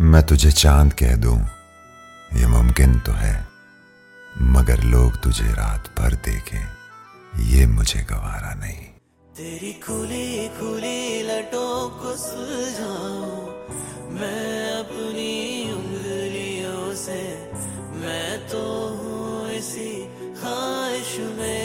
मैं तुझे चाँद कह दूँ, ये मुमकिन तो है, मगर लोग तुझे रात भर देखें, ये मुझे गवारा नहीं। तेरी खुली खुली लटों को सुलझाऊं, मैं अपनी उंगलियों से, मैं तो हूँ इसी ख्वाहिश में।